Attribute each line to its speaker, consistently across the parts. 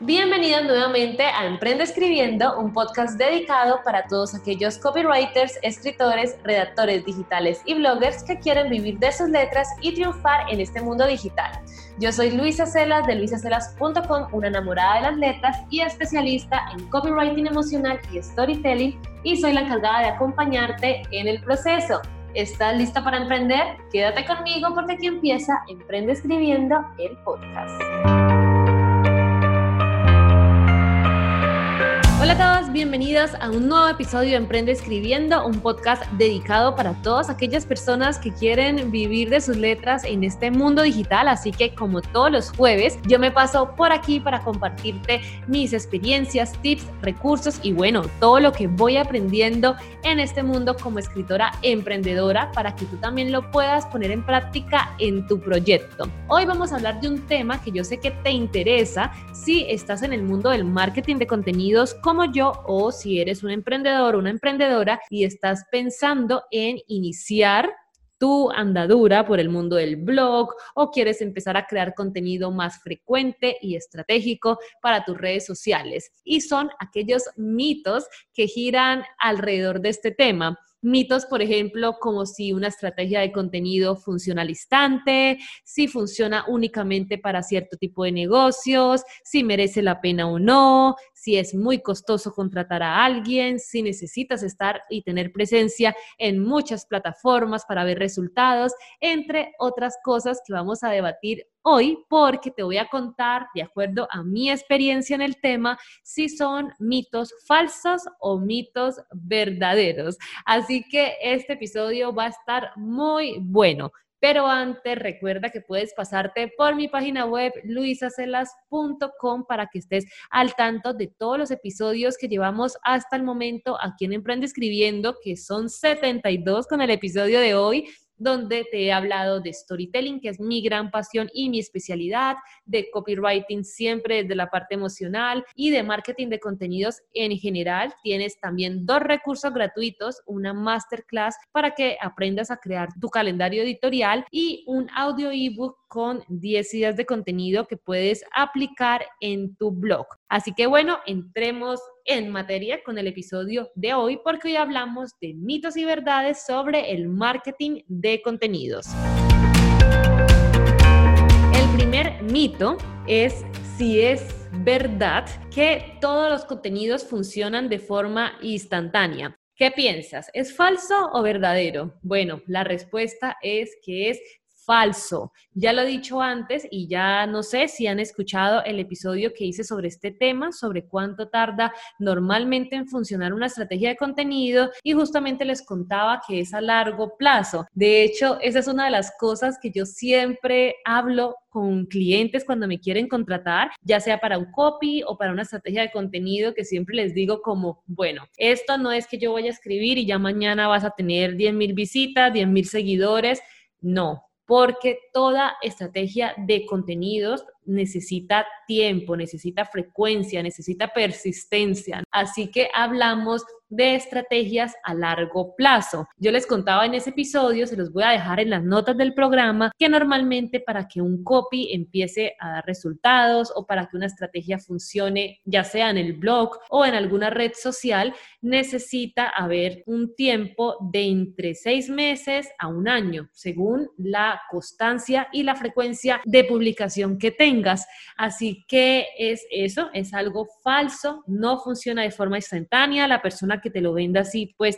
Speaker 1: Bienvenidos nuevamente a Emprende Escribiendo, un podcast dedicado para todos aquellos copywriters, escritores, redactores digitales y bloggers que quieren vivir de sus letras y triunfar en este mundo digital. Yo soy Luisa Celas de luisacelas.com, una enamorada de las letras y especialista en copywriting emocional y storytelling y soy la encargada de acompañarte en el proceso. ¿Estás lista para emprender? Quédate conmigo porque aquí empieza Emprende Escribiendo el podcast. Hola a bienvenidos a un nuevo episodio de Emprende Escribiendo, un podcast dedicado para todas aquellas personas que quieren vivir de sus letras en este mundo digital. Así que como todos los jueves, yo me paso por aquí para compartirte mis experiencias, tips, recursos y bueno, todo lo que voy aprendiendo en este mundo como escritora emprendedora para que tú también lo puedas poner en práctica en tu proyecto. Hoy vamos a hablar de un tema que yo sé que te interesa si estás en el mundo del marketing de contenidos como yo o si eres un emprendedor una emprendedora y estás pensando en iniciar tu andadura por el mundo del blog o quieres empezar a crear contenido más frecuente y estratégico para tus redes sociales. Y son aquellos mitos que giran alrededor de este tema. Mitos, por ejemplo, como si una estrategia de contenido funciona al instante, si funciona únicamente para cierto tipo de negocios, si merece la pena o no, si es muy costoso contratar a alguien, si necesitas estar y tener presencia en muchas plataformas para ver resultados, entre otras cosas que vamos a debatir hoy porque te voy a contar, de acuerdo a mi experiencia en el tema, si son mitos falsos o mitos verdaderos. Así que este episodio va a estar muy bueno. Pero antes, recuerda que puedes pasarte por mi página web luisacelas.com para que estés al tanto de todos los episodios que llevamos hasta el momento aquí en Emprende Escribiendo, que son 72 con el episodio de hoy donde te he hablado de storytelling, que es mi gran pasión y mi especialidad, de copywriting siempre desde la parte emocional y de marketing de contenidos en general. Tienes también dos recursos gratuitos, una masterclass para que aprendas a crear tu calendario editorial y un audio ebook con 10 ideas de contenido que puedes aplicar en tu blog. Así que bueno, entremos en materia con el episodio de hoy porque hoy hablamos de mitos y verdades sobre el marketing de contenidos. El primer mito es si es verdad que todos los contenidos funcionan de forma instantánea. ¿Qué piensas? ¿Es falso o verdadero? Bueno, la respuesta es que es falso. Ya lo he dicho antes y ya no sé si han escuchado el episodio que hice sobre este tema, sobre cuánto tarda normalmente en funcionar una estrategia de contenido y justamente les contaba que es a largo plazo. De hecho, esa es una de las cosas que yo siempre hablo con clientes cuando me quieren contratar, ya sea para un copy o para una estrategia de contenido, que siempre les digo como, bueno, esto no es que yo vaya a escribir y ya mañana vas a tener 10 mil visitas, 10 mil seguidores. No, porque toda estrategia de contenidos necesita tiempo, necesita frecuencia, necesita persistencia. Así que hablamos de estrategias a largo plazo. Yo les contaba en ese episodio, se los voy a dejar en las notas del programa, que normalmente para que un copy empiece a dar resultados o para que una estrategia funcione, ya sea en el blog o en alguna red social, necesita haber un tiempo de entre seis meses a un año, según la constancia y la frecuencia de publicación que tenga. Así que es eso, es algo falso, no funciona de forma instantánea. La persona que te lo venda así, pues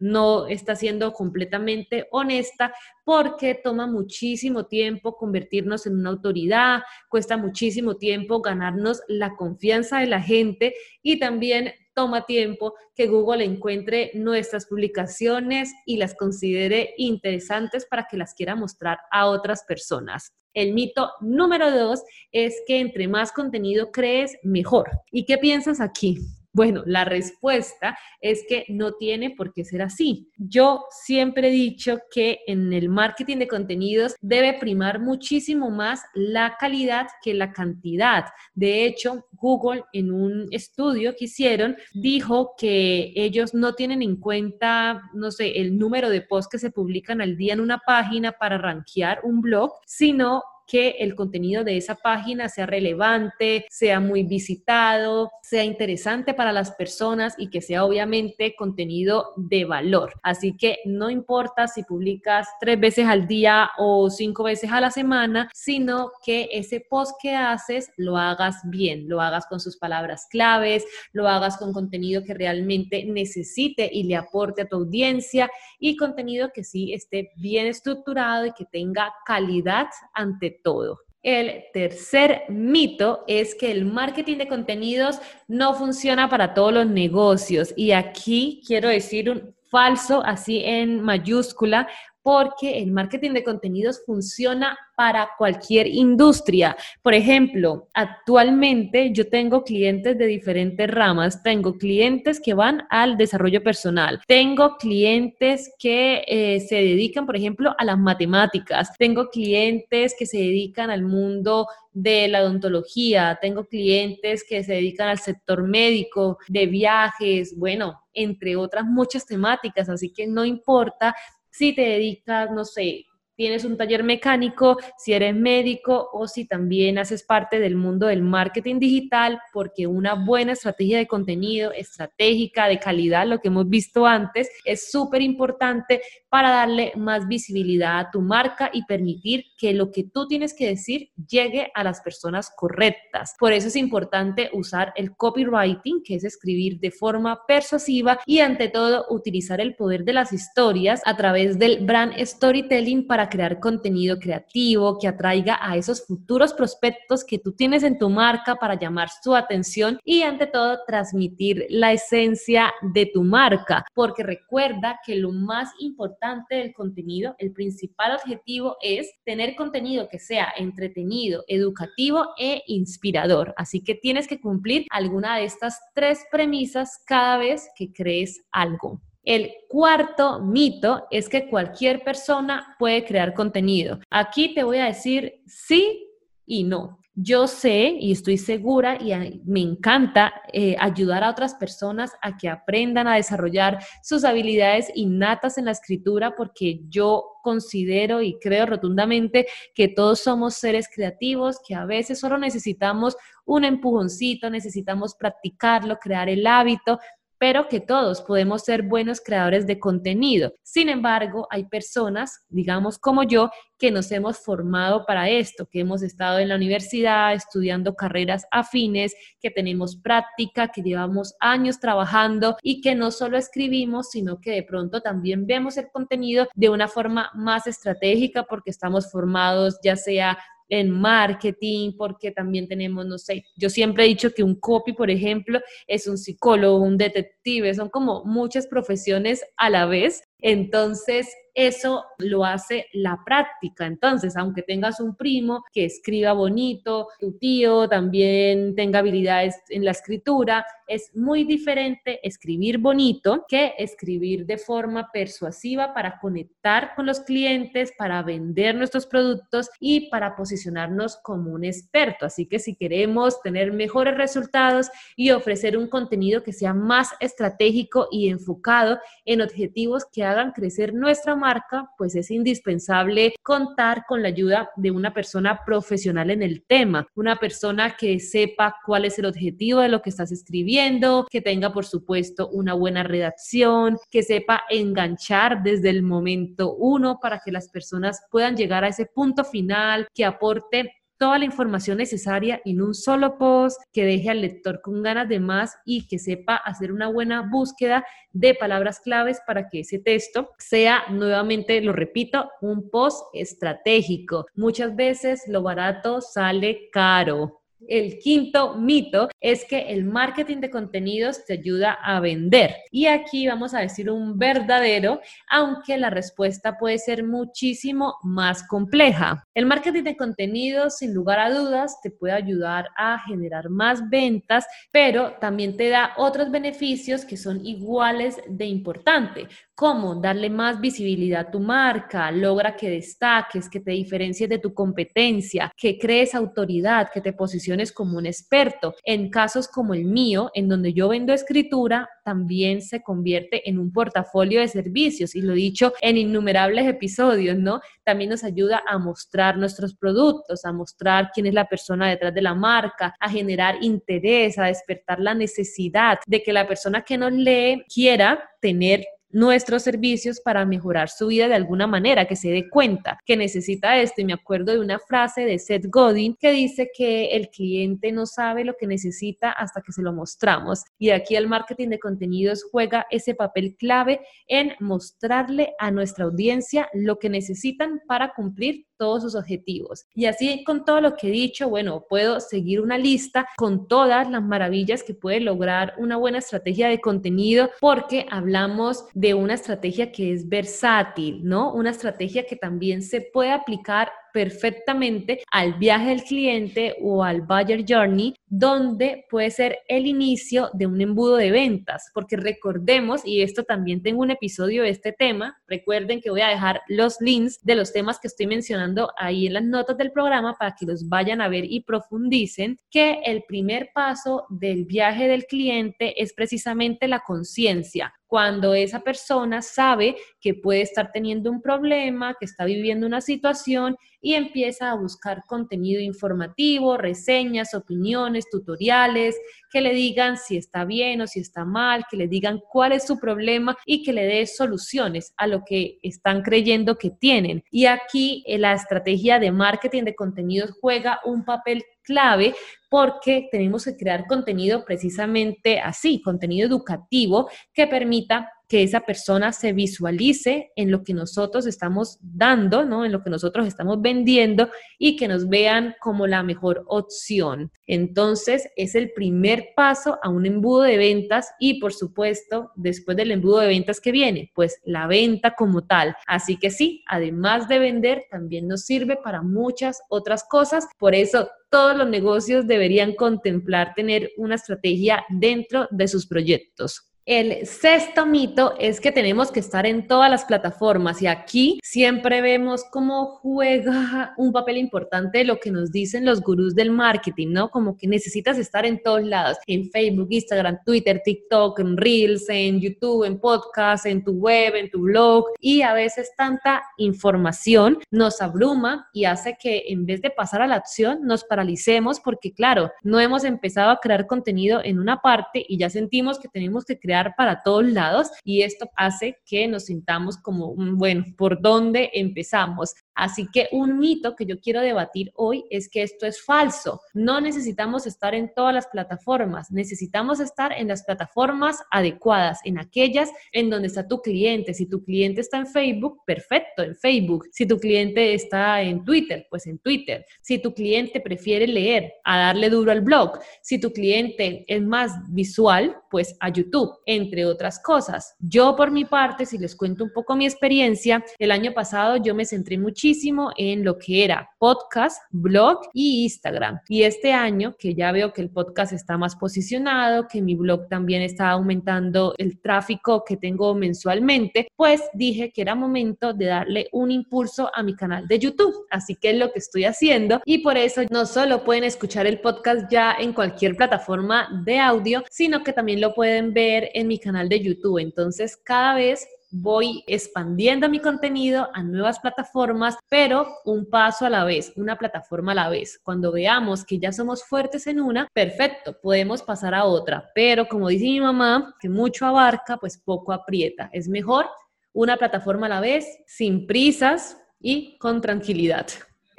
Speaker 1: no está siendo completamente honesta porque toma muchísimo tiempo convertirnos en una autoridad, cuesta muchísimo tiempo ganarnos la confianza de la gente y también toma tiempo que Google encuentre nuestras publicaciones y las considere interesantes para que las quiera mostrar a otras personas. El mito número dos es que entre más contenido crees, mejor. ¿Y qué piensas aquí? Bueno, la respuesta es que no tiene por qué ser así. Yo siempre he dicho que en el marketing de contenidos debe primar muchísimo más la calidad que la cantidad. De hecho, Google en un estudio que hicieron dijo que ellos no tienen en cuenta, no sé, el número de posts que se publican al día en una página para rankear un blog, sino que el contenido de esa página sea relevante, sea muy visitado, sea interesante para las personas y que sea obviamente contenido de valor. Así que no importa si publicas tres veces al día o cinco veces a la semana, sino que ese post que haces lo hagas bien, lo hagas con sus palabras claves, lo hagas con contenido que realmente necesite y le aporte a tu audiencia y contenido que sí esté bien estructurado y que tenga calidad ante todo. El tercer mito es que el marketing de contenidos no funciona para todos los negocios. Y aquí quiero decir un falso, así en mayúscula, porque el marketing de contenidos funciona para cualquier industria. Por ejemplo, actualmente yo tengo clientes de diferentes ramas. Tengo clientes que van al desarrollo personal. Tengo clientes que eh, se dedican, por ejemplo, a las matemáticas. Tengo clientes que se dedican al mundo de la odontología. Tengo clientes que se dedican al sector médico, de viajes, bueno, entre otras muchas temáticas. Así que no importa si te dedicas, no sé, tienes un taller mecánico, si eres médico o si también haces parte del mundo del marketing digital, porque una buena estrategia de contenido, estratégica, de calidad, lo que hemos visto antes, es súper importante para darle más visibilidad a tu marca y permitir que lo que tú tienes que decir llegue a las personas correctas. Por eso es importante usar el copywriting, que es escribir de forma persuasiva y ante todo utilizar el poder de las historias a través del brand storytelling para crear contenido creativo que atraiga a esos futuros prospectos que tú tienes en tu marca para llamar su atención y ante todo transmitir la esencia de tu marca, porque recuerda que lo más importante del contenido, el principal objetivo es tener contenido que sea entretenido, educativo e inspirador. Así que tienes que cumplir alguna de estas tres premisas cada vez que crees algo. El cuarto mito es que cualquier persona puede crear contenido. Aquí te voy a decir sí y no. Yo sé y estoy segura y me encanta eh, ayudar a otras personas a que aprendan a desarrollar sus habilidades innatas en la escritura porque yo considero y creo rotundamente que todos somos seres creativos, que a veces solo necesitamos un empujoncito, necesitamos practicarlo, crear el hábito, pero que todos podemos ser buenos creadores de contenido. Sin embargo, hay personas, digamos como yo, que nos hemos formado para esto, que hemos estado en la universidad estudiando carreras afines, que tenemos práctica, que llevamos años trabajando y que no solo escribimos, sino que de pronto también vemos el contenido de una forma más estratégica porque estamos formados ya sea en marketing, porque también tenemos, no sé, yo siempre he dicho que un copy, por ejemplo, es un psicólogo, un detective, son como muchas profesiones a la vez. Entonces, eso lo hace la práctica. Entonces, aunque tengas un primo que escriba bonito, tu tío también tenga habilidades en la escritura, es muy diferente escribir bonito que escribir de forma persuasiva para conectar con los clientes, para vender nuestros productos y para posicionarnos como un experto. Así que si queremos tener mejores resultados y ofrecer un contenido que sea más estratégico y enfocado en objetivos que hagan crecer nuestra marca, pues es indispensable contar con la ayuda de una persona profesional en el tema, una persona que sepa cuál es el objetivo de lo que estás escribiendo, que tenga por supuesto una buena redacción, que sepa enganchar desde el momento uno para que las personas puedan llegar a ese punto final, que aporte toda la información necesaria en un solo post, que deje al lector con ganas de más y que sepa hacer una buena búsqueda de palabras claves para que ese texto sea, nuevamente lo repito, un post estratégico. Muchas veces lo barato sale caro. El quinto mito es que el marketing de contenidos te ayuda a vender. Y aquí vamos a decir un verdadero, aunque la respuesta puede ser muchísimo más compleja. El marketing de contenidos, sin lugar a dudas, te puede ayudar a generar más ventas, pero también te da otros beneficios que son iguales de importante, como darle más visibilidad a tu marca, logra que destaques, que te diferencies de tu competencia, que crees autoridad, que te posiciones como un experto. En casos como el mío, en donde yo vendo escritura, también se convierte en un portafolio de servicios y lo he dicho en innumerables episodios, ¿no? También nos ayuda a mostrar nuestros productos, a mostrar quién es la persona detrás de la marca, a generar interés, a despertar la necesidad de que la persona que nos lee quiera tener nuestros servicios para mejorar su vida de alguna manera, que se dé cuenta que necesita esto. Y me acuerdo de una frase de Seth Godin que dice que el cliente no sabe lo que necesita hasta que se lo mostramos. Y aquí el marketing de contenidos juega ese papel clave en mostrarle a nuestra audiencia lo que necesitan para cumplir todos sus objetivos. Y así con todo lo que he dicho, bueno, puedo seguir una lista con todas las maravillas que puede lograr una buena estrategia de contenido porque hablamos de una estrategia que es versátil, ¿no? Una estrategia que también se puede aplicar perfectamente al viaje del cliente o al buyer journey, donde puede ser el inicio de un embudo de ventas, porque recordemos, y esto también tengo un episodio de este tema, recuerden que voy a dejar los links de los temas que estoy mencionando ahí en las notas del programa para que los vayan a ver y profundicen, que el primer paso del viaje del cliente es precisamente la conciencia, cuando esa persona sabe que puede estar teniendo un problema, que está viviendo una situación y empieza a buscar contenido informativo, reseñas, opiniones, tutoriales, que le digan si está bien o si está mal, que le digan cuál es su problema y que le dé soluciones a lo que están creyendo que tienen. Y aquí eh, la estrategia de marketing de contenidos juega un papel clave porque tenemos que crear contenido precisamente así, contenido educativo que permita que esa persona se visualice en lo que nosotros estamos dando, ¿no? En lo que nosotros estamos vendiendo y que nos vean como la mejor opción. Entonces, es el primer paso a un embudo de ventas y, por supuesto, después del embudo de ventas que viene, pues la venta como tal. Así que sí, además de vender, también nos sirve para muchas otras cosas. Por eso, todos los negocios deberían contemplar tener una estrategia dentro de sus proyectos. El sexto mito es que tenemos que estar en todas las plataformas y aquí siempre vemos cómo juega un papel importante lo que nos dicen los gurús del marketing, ¿no? Como que necesitas estar en todos lados, en Facebook, Instagram, Twitter, TikTok, en Reels, en YouTube, en podcast, en tu web, en tu blog y a veces tanta información nos abruma y hace que en vez de pasar a la acción nos paralicemos porque claro, no hemos empezado a crear contenido en una parte y ya sentimos que tenemos que crear para todos lados y esto hace que nos sintamos como, bueno, ¿por dónde empezamos? Así que un mito que yo quiero debatir hoy es que esto es falso. No necesitamos estar en todas las plataformas, necesitamos estar en las plataformas adecuadas, en aquellas en donde está tu cliente. Si tu cliente está en Facebook, perfecto, en Facebook. Si tu cliente está en Twitter, pues en Twitter. Si tu cliente prefiere leer, a darle duro al blog. Si tu cliente es más visual, pues a YouTube entre otras cosas. Yo por mi parte, si les cuento un poco mi experiencia, el año pasado yo me centré muchísimo en lo que era podcast, blog y Instagram. Y este año, que ya veo que el podcast está más posicionado, que mi blog también está aumentando el tráfico que tengo mensualmente, pues dije que era momento de darle un impulso a mi canal de YouTube. Así que es lo que estoy haciendo y por eso no solo pueden escuchar el podcast ya en cualquier plataforma de audio, sino que también lo pueden ver en mi canal de YouTube. Entonces, cada vez voy expandiendo mi contenido a nuevas plataformas, pero un paso a la vez, una plataforma a la vez. Cuando veamos que ya somos fuertes en una, perfecto, podemos pasar a otra. Pero como dice mi mamá, que mucho abarca, pues poco aprieta. Es mejor una plataforma a la vez, sin prisas y con tranquilidad.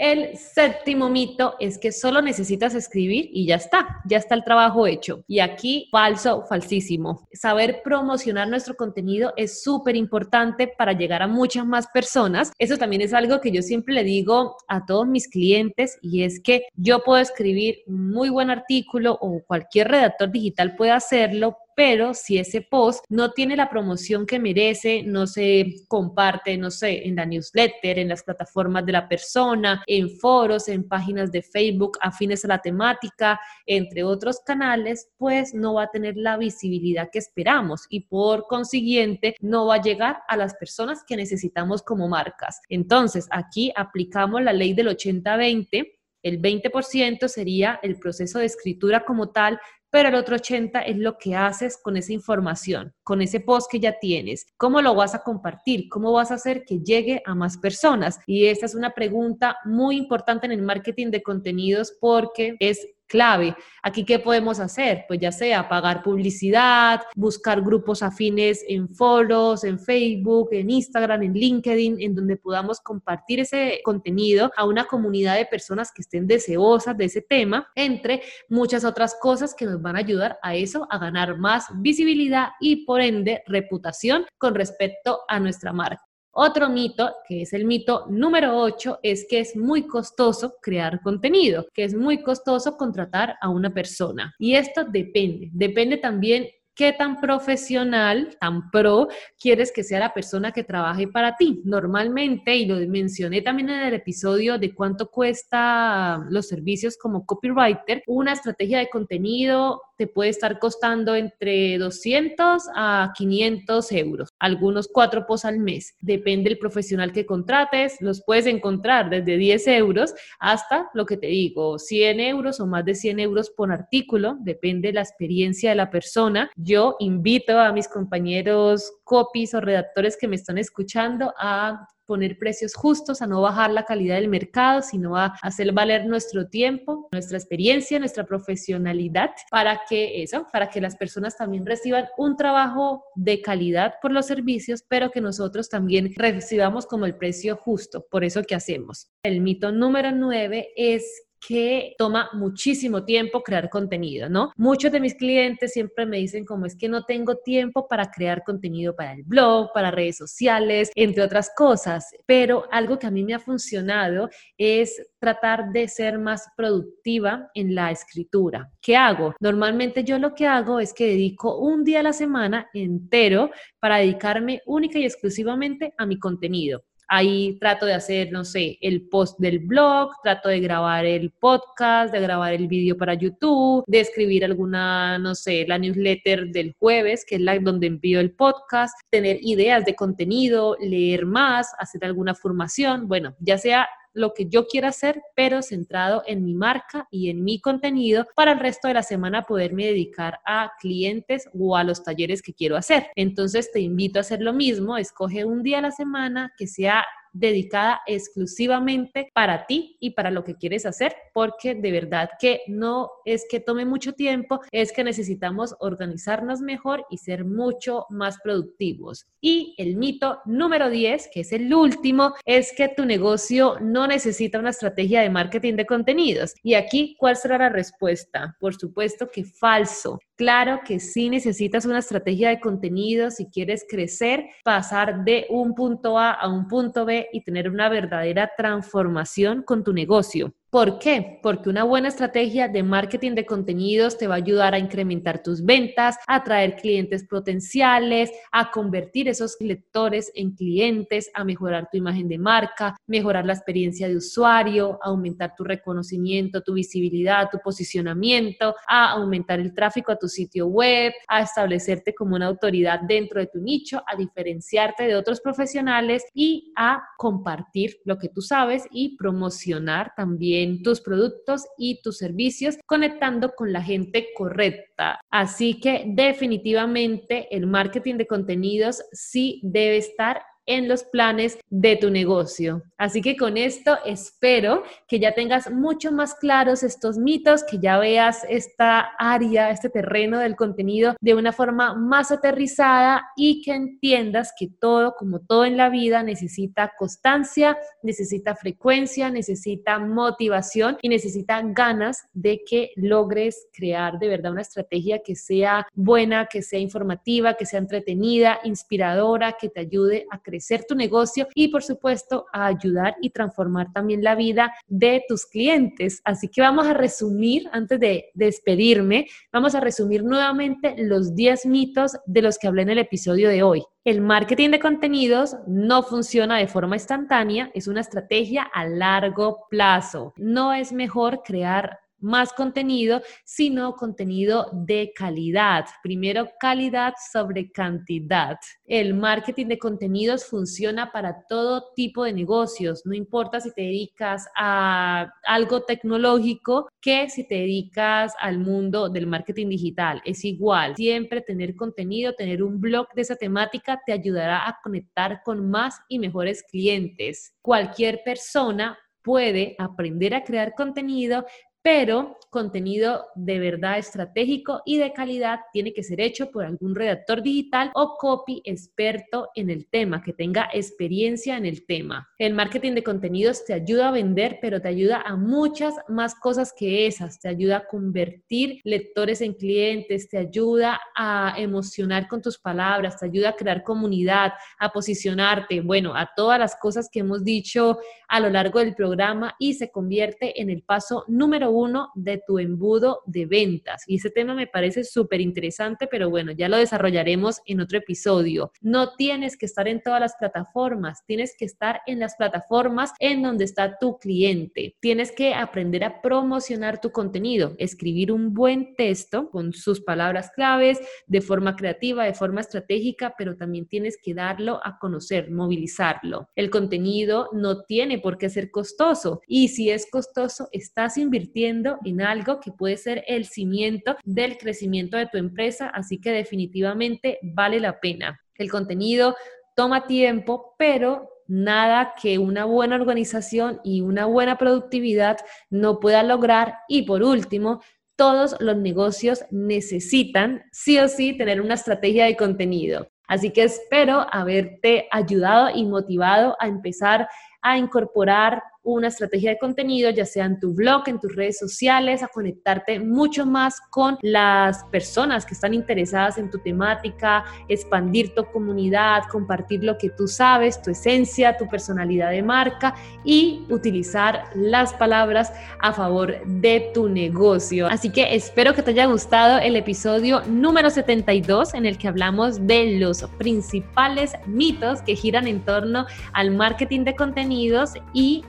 Speaker 1: El séptimo mito es que solo necesitas escribir y ya está, ya está el trabajo hecho. Y aquí, falso, falsísimo. Saber promocionar nuestro contenido es súper importante para llegar a muchas más personas. Eso también es algo que yo siempre le digo a todos mis clientes y es que yo puedo escribir un muy buen artículo o cualquier redactor digital puede hacerlo, pero si ese post no tiene la promoción que merece, no se comparte, no sé, en la newsletter, en las plataformas de la persona, en foros, en páginas de Facebook afines a la temática, entre otros canales, pues no va a tener la visibilidad que esperamos y por consiguiente no va a llegar a las personas que necesitamos como marcas. Entonces, aquí aplicamos la ley del 80-20 El 20% sería el proceso de escritura como tal, pero el otro 80 es lo que haces con esa información, con ese post que ya tienes. ¿Cómo lo vas a compartir? ¿Cómo vas a hacer que llegue a más personas? Y esta es una pregunta muy importante en el marketing de contenidos porque es clave. Aquí, ¿qué podemos hacer? Pues ya sea pagar publicidad, buscar grupos afines en foros, en Facebook, en Instagram, en LinkedIn, en donde podamos compartir ese contenido a una comunidad de personas que estén deseosas de ese tema, entre muchas otras cosas que nos van a ayudar a eso, a ganar más visibilidad y por ende reputación con respecto a nuestra marca. Otro mito, que es el mito número 8, es que es muy costoso crear contenido, que es muy costoso contratar a una persona. Y esto depende, depende también qué tan profesional, tan pro quieres que sea la persona que trabaje para ti. Normalmente, y lo mencioné también en el episodio de cuánto cuesta los servicios como copywriter, una estrategia de contenido te puede estar costando entre 200 a 500 euros, algunos cuatro posts al mes. Depende del profesional que contrates, los puedes encontrar desde 10 euros hasta lo que te digo, 100 euros o más de 100 euros por artículo, depende de la experiencia de la persona. Yo invito a mis compañeros copies o redactores que me están escuchando a poner precios justos, a no bajar la calidad del mercado, sino a hacer valer nuestro tiempo, nuestra experiencia, nuestra profesionalidad, para que eso, para que las personas también reciban un trabajo de calidad por los servicios, pero que nosotros también recibamos como el precio justo por eso que hacemos. El mito número nueve es que toma muchísimo tiempo crear contenido, ¿no? Muchos de mis clientes siempre me dicen como es que no tengo tiempo para crear contenido para el blog, para redes sociales, entre otras cosas, pero algo que a mí me ha funcionado es tratar de ser más productiva en la escritura. ¿Qué hago? Normalmente yo lo que hago es que dedico un día a la semana entero para dedicarme única y exclusivamente a mi contenido. Ahí trato de hacer, no sé, el post del blog, trato de grabar el podcast, de grabar el vídeo para YouTube, de escribir alguna, no sé, la newsletter del jueves, que es la donde envío el podcast, tener ideas de contenido, leer más, hacer alguna formación, bueno, ya sea lo que yo quiera hacer, pero centrado en mi marca y en mi contenido para el resto de la semana poderme dedicar a clientes o a los talleres que quiero hacer. Entonces te invito a hacer lo mismo, escoge un día a la semana que sea dedicada exclusivamente para ti y para lo que quieres hacer, porque de verdad que no es que tome mucho tiempo, es que necesitamos organizarnos mejor y ser mucho más productivos. Y el mito número 10, que es el último, es que tu negocio no necesita una estrategia de marketing de contenidos. Y aquí, ¿cuál será la respuesta? Por supuesto que falso. Claro que sí necesitas una estrategia de contenido si quieres crecer, pasar de un punto A a un punto B y tener una verdadera transformación con tu negocio. ¿Por qué? Porque una buena estrategia de marketing de contenidos te va a ayudar a incrementar tus ventas, a atraer clientes potenciales, a convertir esos lectores en clientes, a mejorar tu imagen de marca, mejorar la experiencia de usuario, aumentar tu reconocimiento, tu visibilidad, tu posicionamiento, a aumentar el tráfico a tu sitio web, a establecerte como una autoridad dentro de tu nicho, a diferenciarte de otros profesionales y a compartir lo que tú sabes y promocionar también tus productos y tus servicios conectando con la gente correcta. Así que definitivamente el marketing de contenidos sí debe estar en los planes de tu negocio. Así que con esto espero que ya tengas mucho más claros estos mitos, que ya veas esta área, este terreno del contenido de una forma más aterrizada y que entiendas que todo, como todo en la vida, necesita constancia, necesita frecuencia, necesita motivación y necesita ganas de que logres crear de verdad una estrategia que sea buena, que sea informativa, que sea entretenida, inspiradora, que te ayude a crecer tu negocio y por supuesto a ayudar y transformar también la vida de tus clientes. Así que vamos a resumir, antes de despedirme, vamos a resumir nuevamente los 10 mitos de los que hablé en el episodio de hoy. El marketing de contenidos no funciona de forma instantánea, es una estrategia a largo plazo. No es mejor crear más contenido, sino contenido de calidad. Primero, calidad sobre cantidad. El marketing de contenidos funciona para todo tipo de negocios, no importa si te dedicas a algo tecnológico que si te dedicas al mundo del marketing digital. Es igual, siempre tener contenido, tener un blog de esa temática te ayudará a conectar con más y mejores clientes. Cualquier persona puede aprender a crear contenido, pero contenido de verdad estratégico y de calidad tiene que ser hecho por algún redactor digital o copy experto en el tema, que tenga experiencia en el tema. El marketing de contenidos te ayuda a vender, pero te ayuda a muchas más cosas que esas. Te ayuda a convertir lectores en clientes, te ayuda a emocionar con tus palabras, te ayuda a crear comunidad, a posicionarte, bueno, a todas las cosas que hemos dicho a lo largo del programa y se convierte en el paso número uno de tu embudo de ventas. Y ese tema me parece súper interesante, pero bueno, ya lo desarrollaremos en otro episodio. No tienes que estar en todas las plataformas, tienes que estar en las plataformas en donde está tu cliente. Tienes que aprender a promocionar tu contenido, escribir un buen texto con sus palabras claves, de forma creativa, de forma estratégica, pero también tienes que darlo a conocer, movilizarlo. El contenido no tiene por qué ser costoso y si es costoso, estás invirtiendo en algo que puede ser el cimiento del crecimiento de tu empresa, así que definitivamente vale la pena. El contenido toma tiempo, pero nada que una buena organización y una buena productividad no pueda lograr. Y por último, todos los negocios necesitan sí o sí tener una estrategia de contenido. Así que espero haberte ayudado y motivado a empezar a incorporar una estrategia de contenido, ya sea en tu blog, en tus redes sociales, a conectarte mucho más con las personas que están interesadas en tu temática, expandir tu comunidad, compartir lo que tú sabes, tu esencia, tu personalidad de marca y utilizar las palabras a favor de tu negocio. Así que espero que te haya gustado el episodio número 72 en el que hablamos de los principales mitos que giran en torno al marketing de contenidos y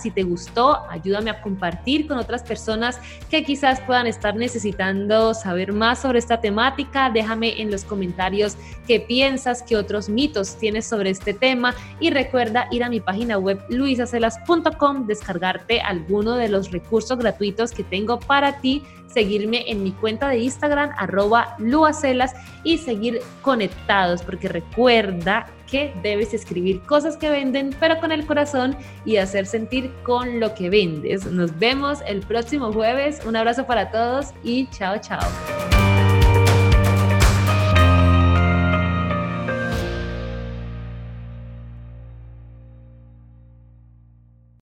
Speaker 1: si te gustó, ayúdame a compartir con otras personas que quizás puedan estar necesitando saber más sobre esta temática. Déjame en los comentarios qué piensas, qué otros mitos tienes sobre este tema y recuerda ir a mi página web luisacelas.com, descargarte alguno de los recursos gratuitos que tengo para ti seguirme en mi cuenta de Instagram, arroba luacelas, y seguir conectados, porque recuerda que debes escribir cosas que venden, pero con el corazón y hacer sentir con lo que vendes. Nos vemos el próximo jueves. Un abrazo para todos y chao, chao.